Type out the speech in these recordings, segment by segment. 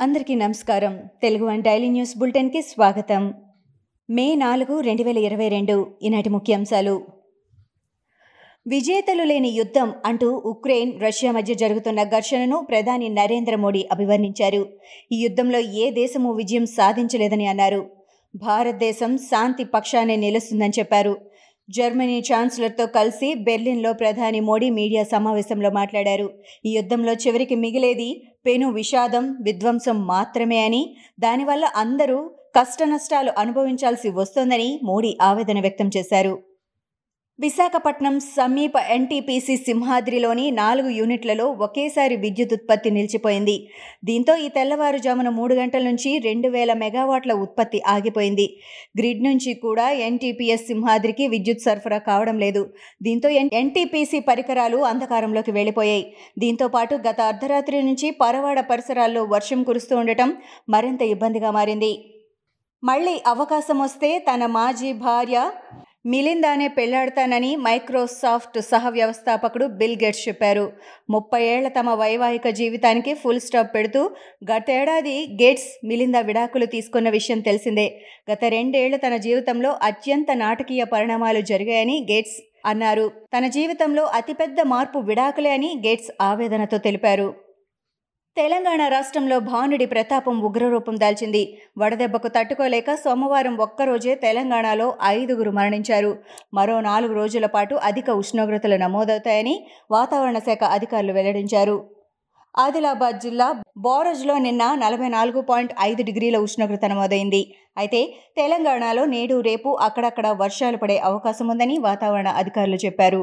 అందరికీ నమస్కారం. Telugu one daily news బులెటిన్కి స్వాగతం. మే నాలుగు రెండు వేల ఇరవై రెండు ఈనాటి ముఖ్యాంశాలు. విజేతలు లేని యుద్ధం అంటూ ఉక్రెయిన్ రష్యా మధ్య జరుగుతున్న ఘర్షణను ప్రధాని నరేంద్ర మోడీ అభివర్ణించారు. ఈ యుద్ధంలో ఏ దేశమూ విజయం సాధించలేదని అన్నారు. భారతదేశం శాంతి పక్షానే నిలుస్తుందని చెప్పారు. జర్మనీ ఛాన్సలర్తో కలిసి బెర్లిన్లో ప్రధాని మోడీ మీడియా సమావేశంలో మాట్లాడారు. ఈ యుద్ధంలో చివరికి మిగిలేది పెను విషాదం విధ్వంసం మాత్రమే అని దానివల్ల అందరూ కష్టనష్టాలు అనుభవించాల్సి వస్తోందని మోడీ ఆవేదన వ్యక్తం చేశారు. విశాఖపట్నం సమీప ఎన్టీపీసీ సింహాద్రిలోని నాలుగు యూనిట్లలో ఒకేసారి విద్యుత్ ఉత్పత్తి నిలిచిపోయింది. దీంతో ఈ తెల్లవారుజామున మూడు గంటల నుంచి రెండు వేల మెగావాట్ల ఉత్పత్తి ఆగిపోయింది. గ్రిడ్ నుంచి కూడా ఎన్టీపీఎస్ సింహాద్రికి విద్యుత్ సరఫరా కావడం లేదు. దీంతో ఎన్టీపీసీ పరికరాలు అంధకారంలోకి వెళ్ళిపోయాయి. దీంతో పాటు గత అర్ధరాత్రి నుంచి పరవాడ పరిసరాల్లో వర్షం కురుస్తూ ఉండటం మరింత ఇబ్బందిగా మారింది. మళ్ళీ అవకాశం వస్తే తన మాజీ భార్య మిలిందానే పెళ్ళాడతానని మైక్రోసాఫ్ట్ సహ వ్యవస్థాపకుడు బిల్ గేట్స్ చెప్పారు. ముప్పై ఏళ్ళ తమ వైవాహిక జీవితానికి ఫుల్ స్టాప్ పెడుతూ గతేడాది గేట్స్ మిలిందా విడాకులు తీసుకున్న విషయం తెలిసిందే. గత రెండేళ్ళు తన జీవితంలో అత్యంత నాటకీయ పరిణామాలు జరిగాయని గేట్స్ అన్నారు. తన జీవితంలో అతిపెద్ద మార్పు విడాకులే అని గేట్స్ ఆవేదనతో తెలిపారు. తెలంగాణ రాష్ట్రంలో భానుడి ప్రతాపం ఉగ్రరూపం దాల్చింది. వడదెబ్బకు తట్టుకోలేక సోమవారం ఒక్కరోజే తెలంగాణలో ఐదుగురు మరణించారు. మరో నాలుగు రోజుల పాటు అధిక ఉష్ణోగ్రతలు నమోదవుతాయని వాతావరణ శాఖ అధికారులు వెల్లడించారు. ఆదిలాబాద్ జిల్లా బోరజ్లో నిన్న నలభై నాలుగు పాయింట్ ఐదు డిగ్రీల ఉష్ణోగ్రత నమోదైంది. అయితే తెలంగాణలో నేడు రేపు అక్కడక్కడ వర్షాలు పడే అవకాశం ఉందని వాతావరణ అధికారులు చెప్పారు.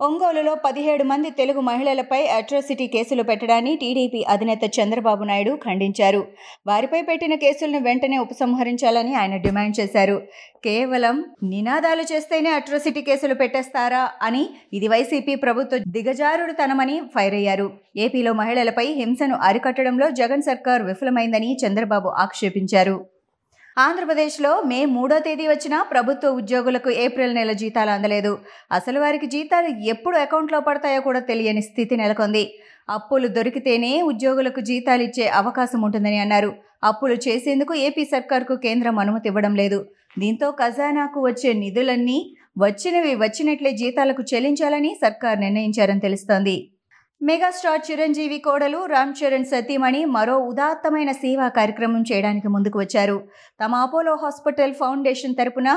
ఒంగోలులో పదిహేడు మంది తెలుగు మహిళలపై అట్రాసిటీ కేసులు పెట్టడాన్ని టీడీపీ అధినేత చంద్రబాబు నాయుడు ఖండించారు. వారిపై పెట్టిన కేసులను వెంటనే ఉపసంహరించాలని ఆయన డిమాండ్ చేశారు. కేవలం నినాదాలు చేస్తేనే అట్రాసిటీ కేసులు పెట్టేస్తారా అని ఇది వైసీపీ ప్రభుత్వ దిగజారుడుతనమని ఫైర్ అయ్యారు. ఏపీలో మహిళలపై హింసను అరికట్టడంలో జగన్ సర్కార్ విఫలమైందని చంద్రబాబు ఆక్షేపించారు. ఆంధ్రప్రదేశ్లో మే మూడో తేదీ వచ్చిన ప్రభుత్వ ఉద్యోగులకు ఏప్రిల్ నెల జీతాలు అందలేదు. అసలు వారికి జీతాలు ఎప్పుడు అకౌంట్లో పడతాయో కూడా తెలియని స్థితి నెలకొంది. అప్పులు దొరికితేనే ఉద్యోగులకు జీతాలు ఇచ్చే అవకాశం ఉంటుందని అన్నారు. అప్పులు చేసేందుకు ఏపీ సర్కార్కు కేంద్రం అనుమతి ఇవ్వడం లేదు. దీంతో ఖజానాకు వచ్చే నిధులన్నీ వచ్చినవి వచ్చినట్లే జీతాలకు చెల్లించాలని సర్కార్ నిర్ణయించారని తెలుస్తోంది. మెగాస్టార్ చిరంజీవి కోడలు రామ్ చరణ్ సతీమణి మరో ఉదాత్తమైన సేవా కార్యక్రమం చేయడానికి ముందుకు వచ్చారు. తమ అపోలో హాస్పిటల్ ఫౌండేషన్ తరపున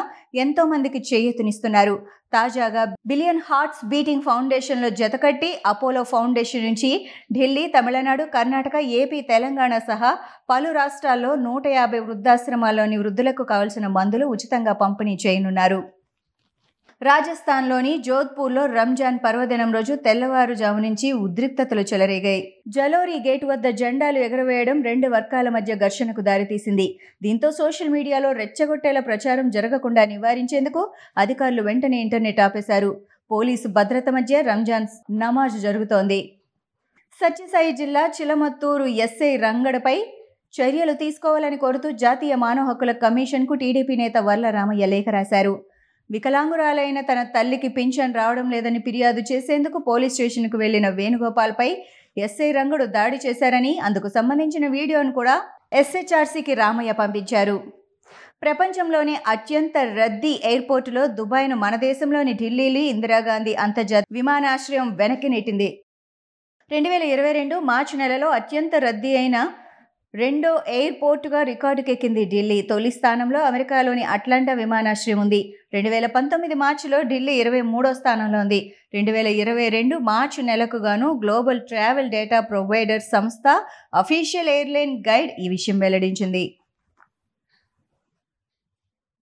ఎంతో మందికి చేయూతనిస్తున్నారు. తాజాగా బిలియన్ హార్ట్స్ బీటింగ్ ఫౌండేషన్లో జతకట్టి అపోలో ఫౌండేషన్ నుంచి ఢిల్లీ తమిళనాడు కర్ణాటక ఏపీ తెలంగాణ సహా పలు రాష్ట్రాల్లో నూట యాభై వృద్ధాశ్రమాల్లోని వృద్ధులకు కావలసిన మందులు ఉచితంగా పంపిణీ చేయనున్నారు. రాజస్థాన్లోని జోధ్పూర్లో రంజాన్ పర్వదినం రోజు తెల్లవారుజాము నుంచి ఉద్రిక్తతలు చెలరేగాయి. జలోరీ గేట్ వద్ద జెండాలు ఎగరవేయడం రెండు వర్గాల మధ్య ఘర్షణకు దారితీసింది. దీంతో సోషల్ మీడియాలో రెచ్చగొట్టేలా ప్రచారం జరగకుండా నివారించేందుకు అధికారులు వెంటనే ఇంటర్నెట్ ఆపేశారు. పోలీసు భద్రత మధ్య రంజాన్ నమాజ్ జరుగుతోంది. సత్యసాయి జిల్లా చిలమత్తూరు ఎస్ఐ రంగడపై చర్యలు తీసుకోవాలని కోరుతూ జాతీయ మానవ హక్కుల కమిషన్కు టీడీపీ నేత వర్ల రామయ్య లేఖ రాశారు. వికలాంగురాలైన తన తల్లికి పింఛన్ రావడం లేదని ఫిర్యాదు చేసేందుకు పోలీస్ స్టేషన్కు వెళ్ళిన వేణుగోపాల్పై ఎస్ఐ రంగుడు దాడి చేశారని అందుకు సంబంధించిన వీడియోను కూడా ఎస్హెచ్ఆర్సీకి రామయ్య పంపించారు. ప్రపంచంలోనే అత్యంత రద్దీ ఎయిర్పోర్టులో దుబాయ్ను మన దేశంలోని ఢిల్లీలో ఇందిరాగాంధీ అంతర్జాతీయ విమానాశ్రయం వెనక్కి నెట్టింది. రెండు వేల ఇరవై రెండు మార్చి నెలలో అత్యంత రద్దీ అయిన రెండో ఎయిర్పోర్టుగా రికార్డుకెక్కింది ఢిల్లీ. తొలి స్థానంలో అమెరికాలోని అట్లాంటా విమానాశ్రయం ఉంది. రెండు వేల పంతొమ్మిది మార్చిలో ఢిల్లీ ఇరవై మూడో స్థానంలో ఉంది. రెండు వేల ఇరవై రెండు మార్చి నెలకు గాను గ్లోబల్ ట్రావెల్ డేటా ప్రొవైడర్ సంస్థ అఫీషియల్ ఎయిర్లైన్ గైడ్ ఈ విషయం వెల్లడించింది.